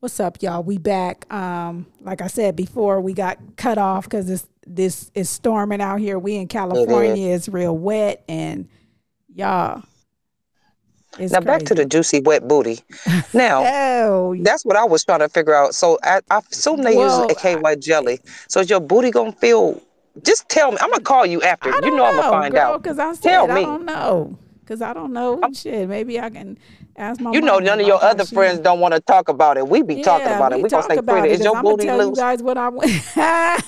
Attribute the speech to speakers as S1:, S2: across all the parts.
S1: What's up, y'all? We back. Um, like I said before, we got cut off because this this is storming out here. We in California. It's real wet, and y'all.
S2: Now back to the juicy wet booty. Now
S1: Oh,
S2: that's what I was trying to figure out. So I, I assume they
S1: Well,
S2: use a KY jelly. So is your booty gonna feel? Just tell me. I'm gonna call you after. You
S1: don't
S2: know, I'm gonna find
S1: girl,
S2: out.
S1: Because I said
S2: Tell
S1: I don't know. Because I don't know. Shit, maybe I can ask my.
S2: You know, none of your other
S1: she-
S2: friends don't want to talk about it. We be talking
S1: Yeah,
S2: about it.
S1: we
S2: We gonna say,
S1: it,
S2: is your booty
S1: tell you
S2: loose?
S1: guys what I went.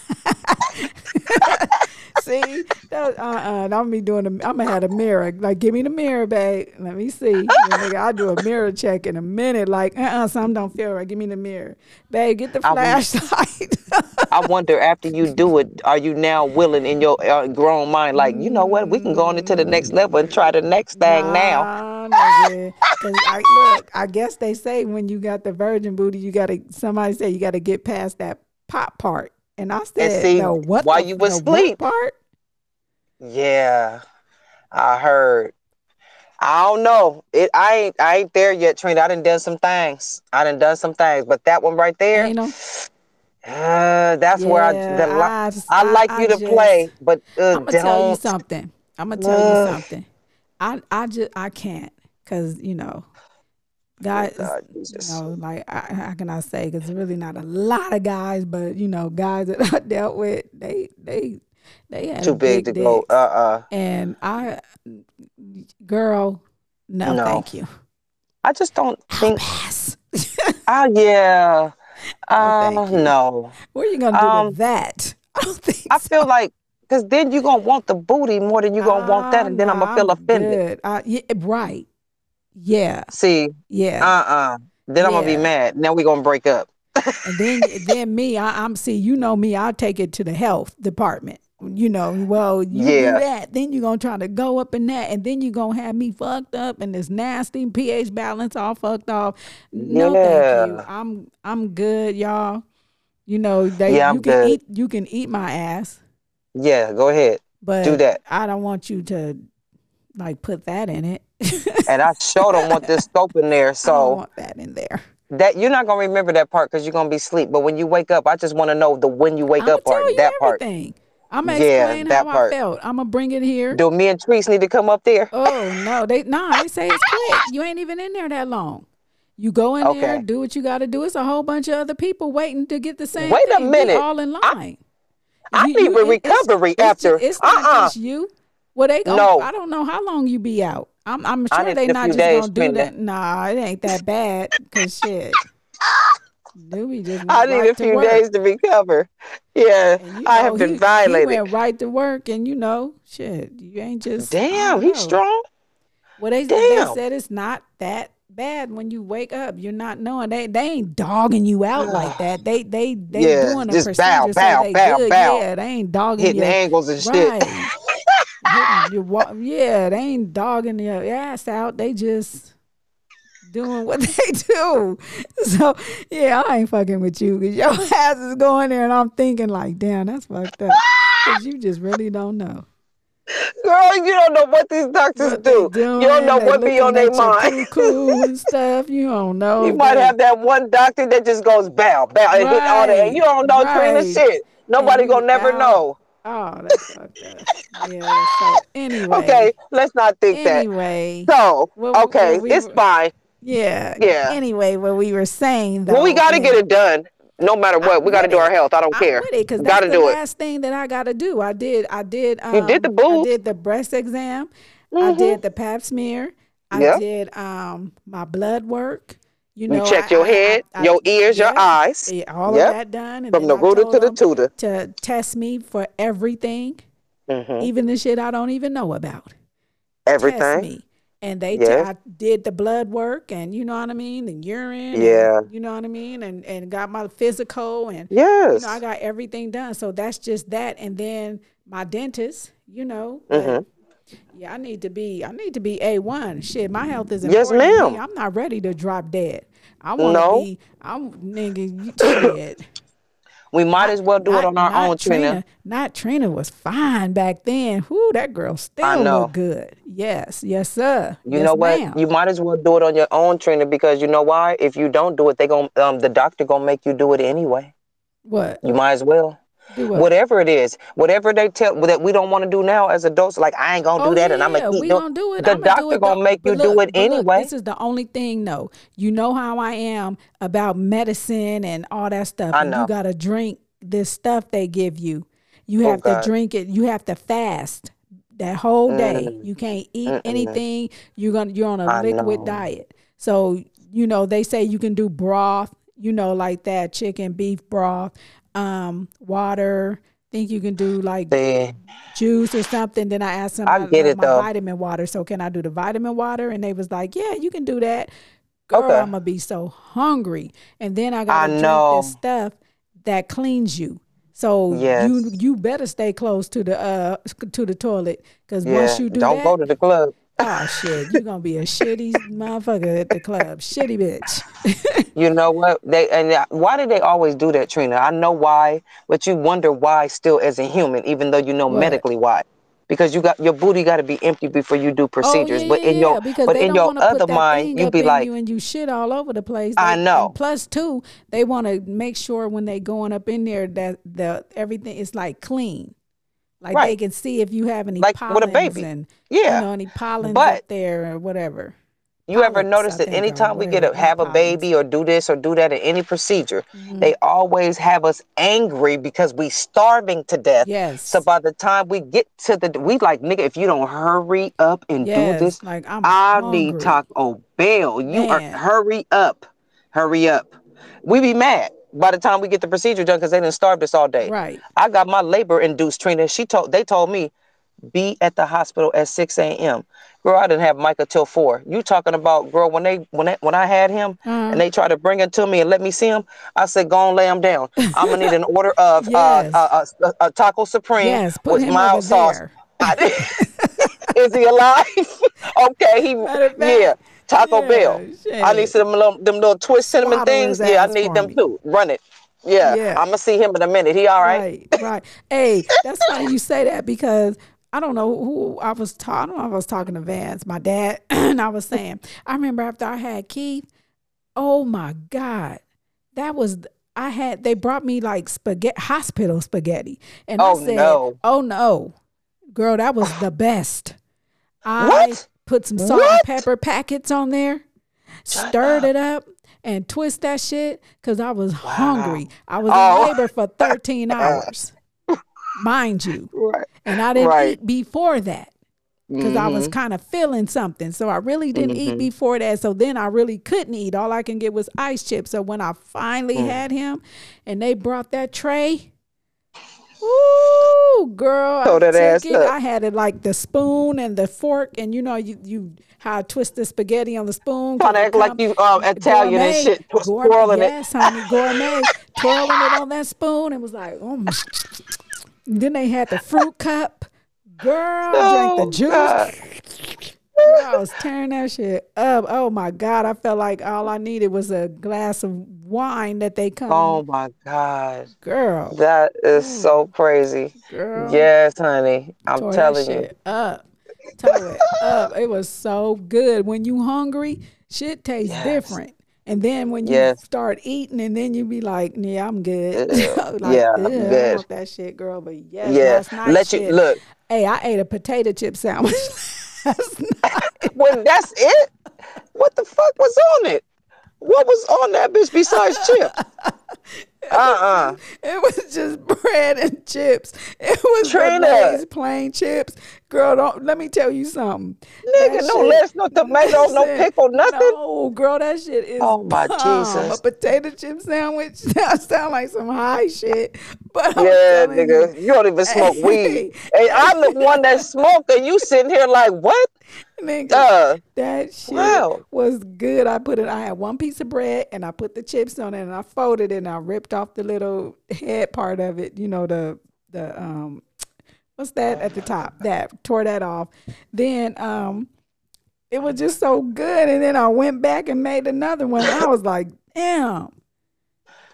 S1: See, uh-uh, I'm be doing. A, I'm gonna have a mirror. Like, give me the mirror, babe. Let me see. And nigga, I'll do a mirror check in a minute. Like, uh-uh, something don't feel right. Give me the mirror, babe. Get the
S2: I
S1: flashlight.
S2: I wonder after you do it, are you now willing in your uh, grown mind, like, you know what, we can go on into the next level and try the next thing now?
S1: Nah, nigga. 'Cause I look, I guess they say when you got the virgin booty, you gotta. Somebody say you gotta get past that pop part. And I said,
S2: see,
S1: no, what?
S2: while
S1: the-
S2: you was asleep.
S1: part?
S2: Yeah, I heard. I don't know. It. I ain't. I ain't there yet, Trina. I done done some things. I done done some things, but that one right there,
S1: Ain't no.
S2: uh, that's where I. The, li-
S1: I just-
S2: I
S1: I-
S2: like
S1: I
S2: you to
S1: just-
S2: play, but uh,
S1: I'm gonna tell you something. I'm gonna tell
S2: Ugh.
S1: you something. I I just I can't because you know, guys.
S2: God,
S1: you know, like I, how can I say? Because really not a lot of guys, but you know, guys that I dealt with, they they they had
S2: Too big to go. Uh. uh
S1: And I, girl, no,
S2: No.
S1: thank you.
S2: I just don't think. Ah, yeah. Uh,
S1: thank
S2: no.
S1: what are you gonna do
S2: Um,
S1: with that? I don't think
S2: I
S1: so.
S2: feel like because then you're gonna want the booty more than you're gonna want that,
S1: Ah,
S2: and then I'm gonna feel offended.
S1: I, yeah, right. Yeah.
S2: See,
S1: Yeah.
S2: uh uh Then I'm gonna be mad. Now we're gonna break up.
S1: And then then me, I, I'm see, you know me, I'll take it to the health department. You know, well, you
S2: Yeah.
S1: do that, then you're gonna try to go up in that, and then you're gonna have me fucked up and this nasty pH balance all fucked off. No, thank you. I'm I'm good, y'all. You know, they
S2: Yeah, I'm
S1: you can
S2: good.
S1: eat you can eat my ass,
S2: Yeah, go ahead.
S1: but
S2: Do that.
S1: I don't want you to like put that in it.
S2: And I sure don't want this scope in there.
S1: I don't
S2: So
S1: want that in there.
S2: that you're not gonna remember that part because you're gonna be asleep. But when you wake up, I just want to know the when you wake
S1: I'm
S2: up part. That part.
S1: I'm gonna
S2: Yeah,
S1: explain how
S2: part.
S1: I felt. I'm gonna bring it here.
S2: Do me and Treese need to come up there?
S1: Oh no, they no, they say it's quick. You ain't even in there that long. You go in there, do what you got to do. It's a whole bunch of other people waiting to get the same.
S2: Wait a
S1: thing.
S2: Minute.
S1: all in line.
S2: I
S1: You-
S2: need
S1: you- it's-
S2: recovery
S1: it's,
S2: after.
S1: It's not
S2: Uh-uh.
S1: just you. Well, they go.
S2: No.
S1: I don't know how long you be out. I'm, I'm sure they not just gonna do that. Nah, it ain't that bad. Cause shit, Just
S2: I need
S1: right
S2: a few days to recover. Yeah,
S1: you
S2: I have been
S1: he,
S2: violated.
S1: He went right to work, and you know, shit, you ain't just.
S2: Damn, he's strong.
S1: Well, they, they said it's not that bad when you wake up. You're not knowing they they ain't dogging you out like that. They they they
S2: Yeah,
S1: doing a
S2: just
S1: procedure
S2: bow, bow,
S1: so they
S2: bow,
S1: good.
S2: bow.
S1: Yeah, they ain't dogging
S2: Hitting
S1: you.
S2: angles and shit.
S1: Hitting your yeah, they ain't dogging your ass out. They just doing what they do. So yeah, I ain't fucking with you because your ass is going there, and I'm thinking like, damn, that's fucked up. Because you just really don't know.
S2: Girl, you don't know what these doctors
S1: what
S2: do.
S1: doing.
S2: You don't know what be on their mind.
S1: Cuckoo and stuff. You don't know.
S2: You might have that one doctor that just goes bow, bow, and hit all that.
S1: Right,
S2: You don't know Trina
S1: right.
S2: shit. Nobody gonna never know.
S1: Oh, that's fucked up. Yeah. So anyway.
S2: Okay, let's not think
S1: Anyway.
S2: that.
S1: Anyway. So,
S2: okay,
S1: we
S2: it's fine.
S1: Yeah.
S2: Yeah.
S1: Anyway, what we were saying though.
S2: Well, we got to get it done. No matter what, we got to do our health. I don't
S1: I'm
S2: care.
S1: because
S2: Got
S1: that's
S2: to
S1: the
S2: do it.
S1: last thing that I got to do. I did. I did. Um,
S2: You did the
S1: I did the breast exam. I
S2: Mhm.
S1: did the Pap smear. I
S2: Yeah.
S1: did um my blood work. You
S2: You
S1: know,
S2: checked
S1: I-
S2: your
S1: I- I-
S2: head,
S1: I-
S2: your ears, your eyes,
S1: yeah, all
S2: Yep.
S1: of that done. And
S2: from the
S1: I
S2: rooter to the tutor.
S1: to test me for everything,
S2: hmm
S1: even the shit I don't even know about.
S2: Everything.
S1: And they,
S2: Yes.
S1: I did the blood work, and you know what I mean, the urine, and
S2: Yeah.
S1: you know what I mean, and and got my physical, and
S2: Yes.
S1: you know, I got everything done. So that's just that. And then my dentist, you know,
S2: Mhm.
S1: yeah, I need to be, I need to be a one. Shit, my health is
S2: Yes,
S1: important. to me.
S2: ma'am.
S1: I'm not ready to drop dead. I want to
S2: No.
S1: be. I'm nigga. You, shit.
S2: We might as well do
S1: not,
S2: it on our own, Trina.
S1: Not Trina was fine back then. Whoo, that girl still
S2: know.
S1: look good. Yes, yes, sir.
S2: You
S1: Yes,
S2: know what?
S1: ma'am.
S2: You might as well do it on your own, Trina, because you know why? If you don't do it, they gon' um the doctor gonna make you do it anyway.
S1: what?
S2: You might as well.
S1: Do what?
S2: Whatever it is, whatever they tell that we don't want to do now as adults, like I ain't gonna do
S1: Oh,
S2: that, and I'm gonna keep doing.
S1: do it.
S2: The
S1: I'ma do
S2: doctor
S1: it
S2: gonna make you
S1: But
S2: do it
S1: but look,
S2: anyway.
S1: this is the only thing, though. You know how I am about medicine and all that stuff.
S2: I know.
S1: You gotta drink this stuff they give you. You
S2: Oh,
S1: have to drink it. You have to fast that whole day.
S2: Mm.
S1: You can't eat anything. You're gonna you're on a
S2: I
S1: liquid
S2: know.
S1: diet. So you know they say you can do broth. You know, like that chicken beef broth, um, water. Think you can do like
S2: See,
S1: juice or something. Then I asked them about
S2: get it,
S1: my
S2: though.
S1: vitamin water. So can I do the vitamin water? And they was like, yeah, you can do that. Girl,
S2: Okay.
S1: I'm gonna be so hungry. And then I gotta drink this stuff that cleans you. So
S2: Yes.
S1: you you better stay close to the uh to the toilet because
S2: yeah,
S1: once you do
S2: don't
S1: that,
S2: go to the club.
S1: Oh shit, you're gonna be a shitty motherfucker at the club, shitty bitch.
S2: You know what? They and uh, why do they always do that, Trina? I know why, but you wonder why still as a human, even though you know
S1: What?
S2: medically why. Because you got your booty got to be empty before you do procedures.
S1: Oh, yeah,
S2: but in your
S1: yeah,
S2: but
S1: they
S2: in your other mind, you be like,
S1: you and you shit all over the place.
S2: I know.
S1: plus, two, they want to make sure when they going up in there that the everything is like clean, like they can see if you have any
S2: Like
S1: pollens
S2: with a baby.
S1: and
S2: yeah.
S1: you know any
S2: pollen
S1: up there or whatever.
S2: You ever
S1: polyps,
S2: notice that anytime we get a have a baby or do this or do that in any procedure,
S1: Mm-hmm.
S2: they always have us angry because we starving to death.
S1: Yes.
S2: So by the time we get to the, we like nigga, if you don't hurry up and
S1: yes,
S2: do this,
S1: like I'm
S2: I
S1: hungry.
S2: need Taco Bell. You are hurry up, hurry up. We be mad by the time we get the procedure done because they didn't starve us all day.
S1: Right.
S2: I got my labor induced Trina. She told they told me be at the hospital at 6 a.m. Girl, I didn't have Micah till four. You talking about girl when they when they, when I had him
S1: Uh-huh.
S2: and they tried to bring him to me and let me see him, I said go and lay him down. I'm gonna need an order of
S1: Yes.
S2: uh, uh, uh, a taco supreme
S1: Yes,
S2: with mild sauce. Is he alive? okay, he yeah. Taco
S1: yeah,
S2: Bell. I need some little them little twist cinnamon
S1: Swaddle
S2: things. Yeah, I need them
S1: me.
S2: too. Run it. Yeah,
S1: Yeah.
S2: I'm gonna see him in a minute. He all right?
S1: Right, right. Hey, that's funny you say that because I don't know who I was talking. I don't know if I was talking to Vance, my dad, and I was saying, I remember after I had Keith, oh my God, that was I had they brought me like spaghetti hospital spaghetti. And
S2: Oh,
S1: I said,
S2: no.
S1: Oh no. Girl, that was the best. I
S2: What?
S1: Put some salt
S2: What?
S1: and pepper packets on there, stirred it up, and twist that shit because I was hungry. I was
S2: Oh.
S1: in labor for 13 hours, mind you.
S2: Right.
S1: And I didn't
S2: Right.
S1: eat before that because I was mm-hmm. kind of feeling something. So I really didn't eat mm-hmm. before that. So then I really couldn't eat. All I can get was ice chips. So when I finally mm. had him and they brought that tray, Ooh, girl!
S2: Throw that ass
S1: it.
S2: up.
S1: I had it like the spoon and the fork, and you know you you how I twist the spaghetti on the spoon.
S2: Trying to act like you um Italian and shit, tw-
S1: gourmet,
S2: twirling it.
S1: yes, honey, gourmet, twirling it on that spoon. It was like, oh. Then they had the fruit cup. Girl,
S2: Oh,
S1: drank the juice.
S2: God.
S1: Girl, I was tearing that shit up. Oh my God. I felt like all I needed was a glass of wine that they come.
S2: Oh my God,
S1: girl.
S2: that is so crazy.
S1: Girl.
S2: Yes, honey, I'm
S1: tore
S2: telling you.
S1: shit up. Tore it up. It was so good. When you hungry, shit tastes
S2: Yes.
S1: different. And then when you
S2: Yes.
S1: start eating, and then you be like, "Yeah, I'm good." Like,
S2: Yeah, I'm
S1: "Ugh, I
S2: good."
S1: want that shit, girl. But yes,
S2: Yeah,
S1: last night,
S2: let you look.
S1: Hey, I ate a potato chip sandwich last night.
S2: When that's it, what the fuck was on it? What was on that bitch besides chips? Uh-uh.
S1: It was just bread and chips. It was
S2: Trina.
S1: Plain chips. Girl, don't let me tell you something.
S2: Nigga,
S1: That
S2: no
S1: shit-
S2: lettuce, no tomatoes, no pickle, nothing.
S1: No, girl, that shit is
S2: Oh, my
S1: bomb.
S2: Jesus.
S1: A potato chip sandwich. That sound like some high shit. But I'm
S2: Yeah, nigga,
S1: you,
S2: you don't even smoke weed. Hey, I'm the one that smoked, and you sitting here like, what?
S1: nigga,
S2: Uh,
S1: that shit
S2: wow.
S1: was good. I put it. I had one piece of bread and I put the chips on it and I folded it and I ripped off the little head part of it. You know the the um what's that at the top? That tore that off. Then um it was just so good. And then I went back and made another one. I was like, damn.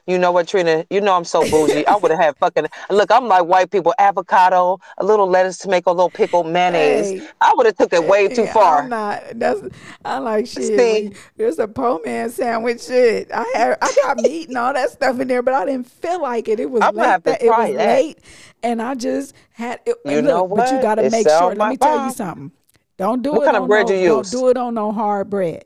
S2: You know what, Trina? You know I'm so bougie. I would have had fucking look. I'm like white people: avocado, a little lettuce, to make a little pickle, mayonnaise.
S1: Hey.
S2: I would have took it way too far.
S1: I'm not. That's I like shit.
S2: See?
S1: There's a po man sandwich. Shit, I had I got meat and all that stuff in there, but I didn't feel like it. It was
S2: I'm
S1: late.
S2: have to
S1: that- it was
S2: that.
S1: late, and I just had. It,
S2: You
S1: and
S2: know
S1: look, but you got to make sure. Let me tell you something. Don't do
S2: What
S1: it
S2: kind of bread
S1: no,
S2: you use?
S1: Don't do it on no hard bread.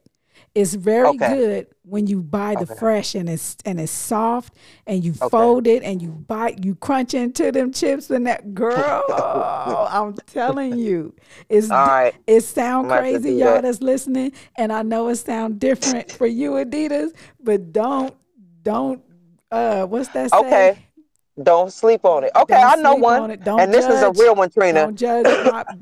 S1: It's very
S2: Okay.
S1: good when you buy the
S2: Okay.
S1: fresh and it's and it's soft and you fold it and you bite you crunch into them chips and that girl I'm telling you it's
S2: All right.
S1: it sound
S2: I'm gonna have to
S1: crazy y'all
S2: that.
S1: that's listening and I know it sound different for you Adidas but don't don't uh what's that say?
S2: Okay. Don't sleep on it. Okay,
S1: Don't
S2: I know one.
S1: on it. Don't
S2: and this is a real one, Trina.
S1: Don't judge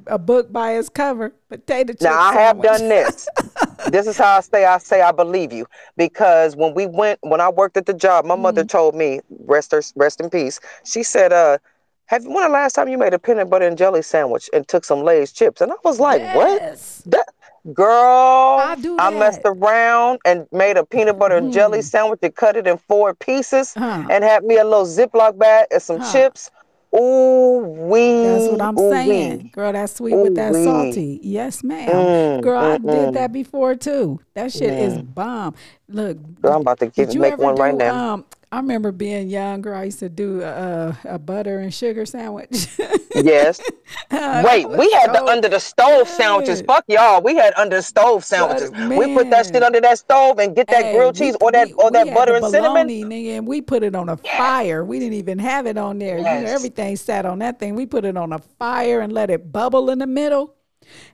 S1: a book by its cover. Potato chip
S2: Now I have
S1: sandwich.
S2: done this. this is how I say I say I believe you because when we went when I worked at the job, my mother
S1: Mm-hmm.
S2: told me rest her rest in peace. She said, "Uh, have when the last time you made a peanut butter and jelly sandwich and took some Lay's chips?" And I was like, "What? That girl?
S1: I do
S2: messed around and made a peanut butter and jelly sandwich and cut it in four pieces
S1: Huh.
S2: and had me a little Ziploc bag and some
S1: Huh.
S2: chips." Ooh wee.
S1: That's what I'm
S2: ooh
S1: saying.
S2: wee.
S1: Girl, that's sweet with that
S2: Ooh-wee.
S1: salty. Yes, ma'am.
S2: Mm,
S1: Girl, I
S2: mm,
S1: did
S2: mm.
S1: that before too. That shit is bomb. Look,
S2: Girl, I'm about to get, make one
S1: do,
S2: right now.
S1: Um, I remember being younger. I used to do a, a butter and sugar sandwich.
S2: Yes.
S1: Uh, that
S2: Wait, we had the under the stove sandwiches. Fuck y'all. We had under the stove sandwiches. we put that shit under that stove and get that
S1: Hey,
S2: grilled
S1: we-
S2: cheese or that
S1: we-
S2: or
S1: we
S2: that butter and cinnamon.
S1: nigga, and we put it on a fire. We didn't even have it on there. You know, everything sat on that thing. We put it on a fire and let it bubble in the middle.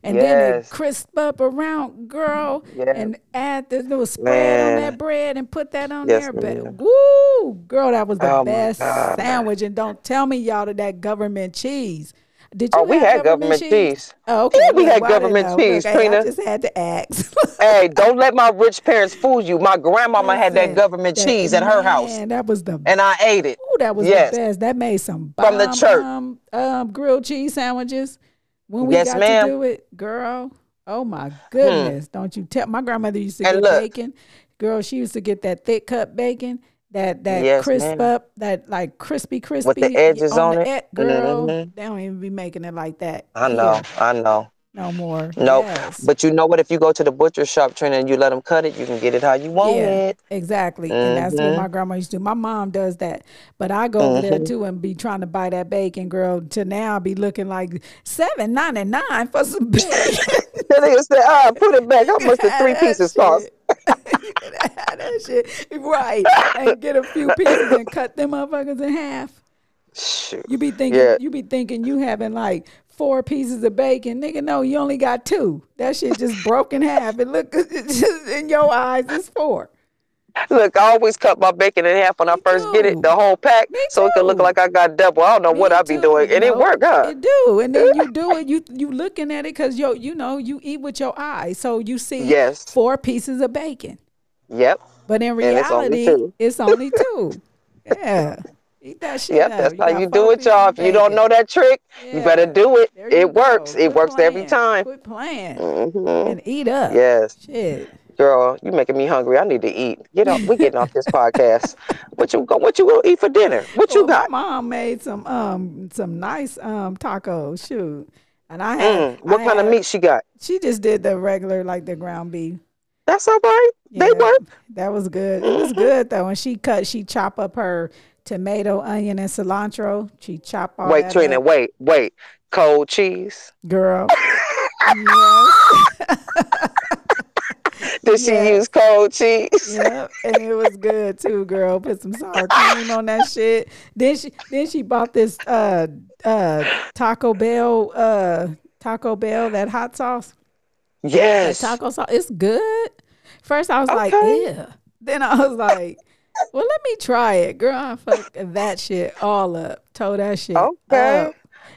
S1: And then it crisp up around, girl,
S2: Yeah.
S1: and add the little spread on that bread and put that on
S2: Yes,
S1: there. But woo, girl, that was the
S2: Oh,
S1: best
S2: God.
S1: sandwich. And don't tell me y'all to that government cheese. Did you
S2: Oh, we had government cheese.
S1: Oh, okay.
S2: Yeah, we had
S1: well, I
S2: government cheese,
S1: Look, hey, I
S2: Trina.
S1: just had to ask.
S2: hey, don't let my rich parents fool you. My grandmama had that
S1: Listen,
S2: government
S1: that-
S2: cheese at her house,
S1: Man, that was the
S2: and I ate it.
S1: Ooh, that was
S2: Yes.
S1: the best. That made some
S2: From the church.
S1: Um, um, grilled cheese sandwiches. When we
S2: Yes,
S1: got
S2: ma'am.
S1: to do it, girl. Oh my goodness! Don't you tell? My grandmother used to
S2: And
S1: get
S2: look.
S1: bacon. Girl, she used to get that thick cut bacon. That that
S2: Yes,
S1: crisp
S2: ma'am.
S1: up, that like crispy, crispy with
S2: the edges on
S1: the
S2: it.
S1: ed- girl,
S2: Mhm.
S1: they don't even be making it like that.
S2: I know,
S1: here
S2: I know.
S1: No more.
S2: No,
S1: Yes.
S2: but you know what? If you go to the butcher shop, Trina, and you let them cut it, you can get it how you want
S1: yeah,
S2: it.
S1: exactly. And that's what
S2: Mhm.
S1: my grandma used to do. My mom does that. But I go over
S2: Mm-hmm.
S1: there too and be trying to buy that bacon, girl. To now be looking like seven ninety nine for some bacon.
S2: They said, "Ah, put it back. How much the three pieces cost?"
S1: that shit. Right. And get a few pieces and cut them motherfuckers in half.
S2: Shoot.
S1: You be thinking
S2: Yeah.
S1: you be thinking you having like four pieces of bacon. Nigga, no, you only got two. That shit just broke in half. It look it's just in your eyes, it's four.
S2: Look, I always cut my bacon in half when I first get it, the whole pack,
S1: Me
S2: so it can look like I got double. I don't know what I'd be doing, and it
S1: No,
S2: worked, huh?
S1: It do, and then you do it. You you looking at it because yo, you know, you eat with your eyes, so you see
S2: Yes.
S1: four pieces of bacon.
S2: Yep.
S1: But in
S2: it's only
S1: reality,
S2: two.
S1: it's only two. yeah, eat that shit.
S2: Yep, that's how you do it, y'all. If you don't know that trick, you better do it.
S1: You
S2: It works.
S1: go.
S2: It
S1: Quit
S2: works every time.
S1: Quit playing
S2: hmm
S1: and eat up.
S2: Yes,
S1: Shit.
S2: girl, you making me hungry. I need to eat. Get off. We getting off this podcast. What you go? What you gonna eat for dinner? What you
S1: Well,
S2: got?
S1: My mom made some um some nice um tacos. Shoot, and I had
S2: Mm, what
S1: I
S2: kind of meat she got?
S1: She just did the regular like the ground beef.
S2: That's all right. They work.
S1: That was good. It was good though. And she cut, she chop up her tomato, onion, and cilantro. She chop all
S2: Wait,
S1: that
S2: Trina.
S1: up.
S2: Wait, wait. Cold cheese.
S1: girl. yes.
S2: Did she use cold cheese?
S1: Yep. And it was good too, girl. Put some sour cream on that shit. Then she then she bought this uh uh Taco Bell uh Taco Bell that hot sauce. That
S2: Yes.
S1: taco sauce. It's good. First I was like, yeah. Then I was like, well, let me try it. Girl, I fucked that shit all up. Tore that shit
S2: Okay.
S1: up.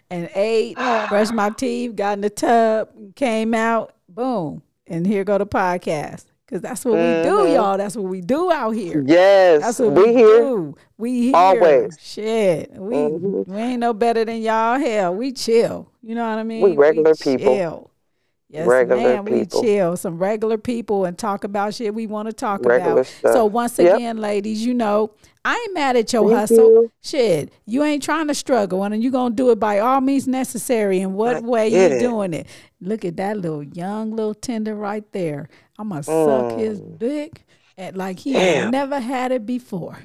S1: And ate, brushed my teeth, got in the tub, came out, boom. And here go the podcast. Cause that's what we do,
S2: Mhm.
S1: y'all. That's what we do out here.
S2: Yes.
S1: That's what
S2: we
S1: we,
S2: here.
S1: do. We here.
S2: Always.
S1: Shit. We
S2: Mhm.
S1: we ain't no better than y'all. Hell, we chill. You know what I mean?
S2: We regular people.
S1: Yes,
S2: Regular
S1: man,
S2: people.
S1: we chill, some regular people, and talk about shit we want to talk
S2: Regular
S1: about.
S2: stuff.
S1: So once
S2: Yep.
S1: again, ladies, you know, I ain't mad at your
S2: Thank
S1: hustle.
S2: you.
S1: Shit, you ain't trying to struggle, and you gonna do it by all means necessary. And what
S2: I
S1: way you doing it? Look at that little young little tender right there. I'm gonna suck his dick at like he
S2: Mm.
S1: Never had it before.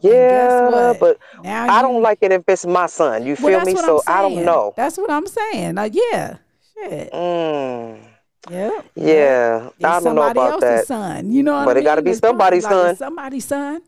S2: Yeah, but
S1: Now
S2: I
S1: you-
S2: don't like it if it's my son. You
S1: Well,
S2: feel me? So I don't know.
S1: That's what I'm saying. Like, yeah, shit,
S2: Mm,
S1: yep.
S2: yeah,
S1: It's
S2: I don't know about that.
S1: son. You know
S2: But
S1: I
S2: it gotta be
S1: It's
S2: somebody's
S1: like
S2: son.
S1: Somebody's son.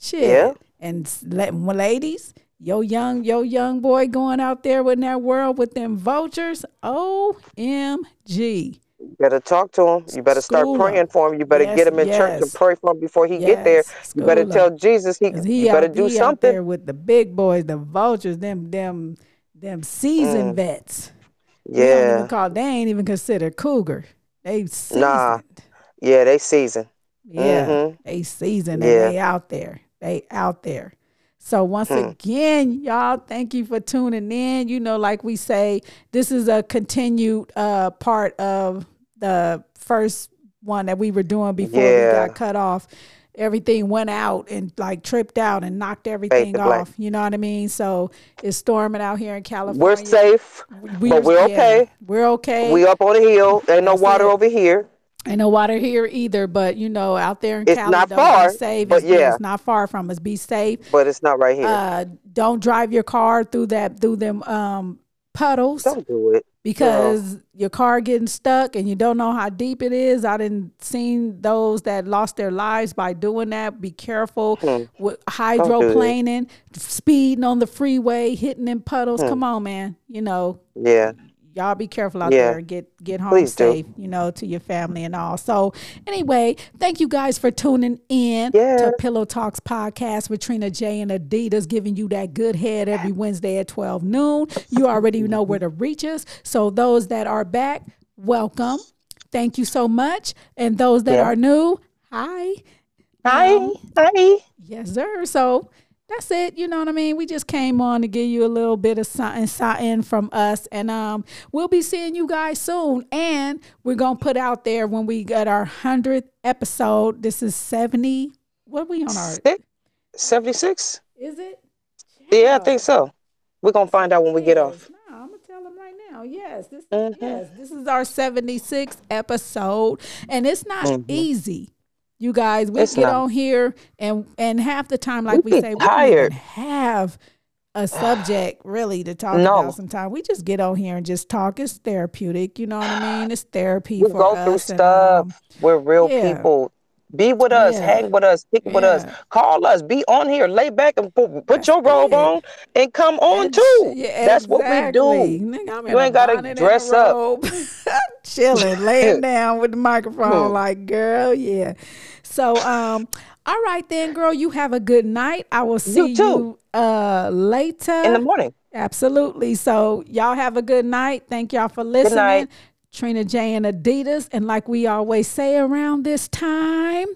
S1: Shit.
S2: Yeah.
S1: And let, ladies, yo young, yo young boy going out there in that world with them vultures. OMG.
S2: You better talk to him. You better start
S1: School
S2: praying
S1: him.
S2: for him. You better
S1: Yes,
S2: get him in church and pray for him before he get there.
S1: Yes,
S2: You better
S1: school
S2: tell. Jesus he,
S1: he
S2: you better
S1: out,
S2: do
S1: he
S2: something.
S1: there with the big boys, the vultures, them them them seasoned vets. We don't even.
S2: Yeah,
S1: call they ain't even considered cougar. They seasoned.
S2: Nah. yeah, they season.
S1: Yeah,
S2: Mhm.
S1: they seasoned
S2: Yeah.
S1: they out there. They out there. So once
S2: Hmm.
S1: again, y'all, thank you for tuning in. You know, like we say, this is a continued uh part of the first one that we were doing before
S2: Yeah.
S1: we got cut off. Everything went out and like tripped out and knocked everything off. You know what I mean? So it's storming out here in California.
S2: We're safe.
S1: We-
S2: but we're
S1: yeah,
S2: okay.
S1: We're okay.
S2: We up on the hill. Ain't no
S1: That's
S2: water
S1: it.
S2: over here.
S1: Ain't no water here either, but you know, out there in
S2: It's
S1: Cali,
S2: not far,
S1: safe.
S2: but
S1: It's, yeah,
S2: yeah.
S1: it's not far from us. Be safe.
S2: But it's not right here.
S1: Uh, don't drive your car through that through them um puddles
S2: Don't do it.
S1: because your car getting stuck and you don't know how deep it is. I didn't seen those that lost their lives by doing that. Be careful
S2: Hmm.
S1: with hydroplaning, speeding on the freeway, hitting them puddles.
S2: Hmm.
S1: Come on, man. You know,
S2: Yeah.
S1: Y'all be careful out
S2: Yeah.
S1: there and get get home
S2: Please do.
S1: safe you know to your family and all so anyway thank you guys for tuning in
S2: Yeah.
S1: to pillow talks podcast with trina j and adidas giving you that good head every wednesday at 12 noon you already know where to reach us so those that are back welcome thank you so much and those that
S2: Yeah.
S1: are new hi
S2: Hi.
S1: Um,
S2: Hi.
S1: Yes, sir. So that's it. You know what I mean? We just came on to give you a little bit of something, something from us. And um, we'll be seeing you guys soon. And we're going to put out there when we get our 100th episode. This is 70. What are we on our?
S2: 76?
S1: Is it?
S2: Yeah, I think so. We're going to find out when we get off.
S1: No, I'm gonna tell them right now. Yes, this
S2: Mhm.
S1: yes, this is our 76th episode, and it's not
S2: Mhm.
S1: easy. You guys, we
S2: It's
S1: get
S2: not.
S1: on here and and half the time, like we,
S2: We
S1: say,
S2: get
S1: we don't have a subject really to talk
S2: No.
S1: about. Sometimes we just get on here and just talk. It's therapeutic. You know what I mean? It's therapy
S2: We
S1: for
S2: go
S1: us.
S2: through
S1: and,
S2: stuff.
S1: um,
S2: We're real
S1: yeah.
S2: people. Be with us,
S1: Yeah.
S2: hang with us, kick with us, call us, be on here, lay back and put, put your robe on and come on
S1: and
S2: too.
S1: yeah,
S2: That's what we do.
S1: Nigga,
S2: You ain't gotta
S1: bonnet and a
S2: dress up.
S1: Chilling, laying down with the microphone,
S2: Hmm.
S1: like, girl, yeah. So, um, all right then, girl. You have a good night. I will see you,
S2: too.
S1: uh later.
S2: In the morning.
S1: Absolutely. So y'all have a good night. Thank y'all for listening.
S2: Night.
S1: Trina J and Adidas. And like we always say around this time,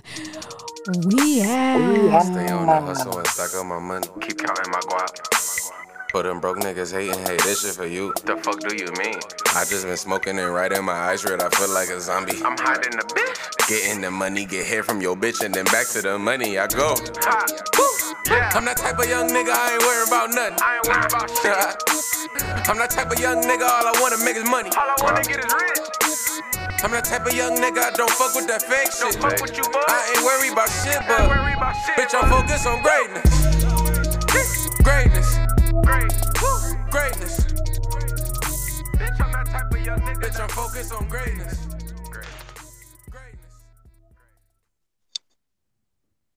S1: we out.
S3: Stay on the hustle and stack up my money. Keep counting my guap. For them broke niggas hating, hey, this shit for you. What the fuck do you mean? I just been smoking and riding my ice red. I feel like a zombie. I'm hiding the bitch. Getting the money, get hair from your bitch, and then back to the money I go. I'm that type of young nigga, I ain't worried about nothing. I ain't worried about shit. I'm that type of young nigga, all I wanna make is money. All I wanna get is rich. I'm that type of young nigga, I don't fuck with that fake shit. Fuck with you, I ain't worried about shit, but bitch, I'm focused on greatness. Greatness. Greatness. Bitch, I'm that type of young nigga. Bitch, I'm focused on greatness.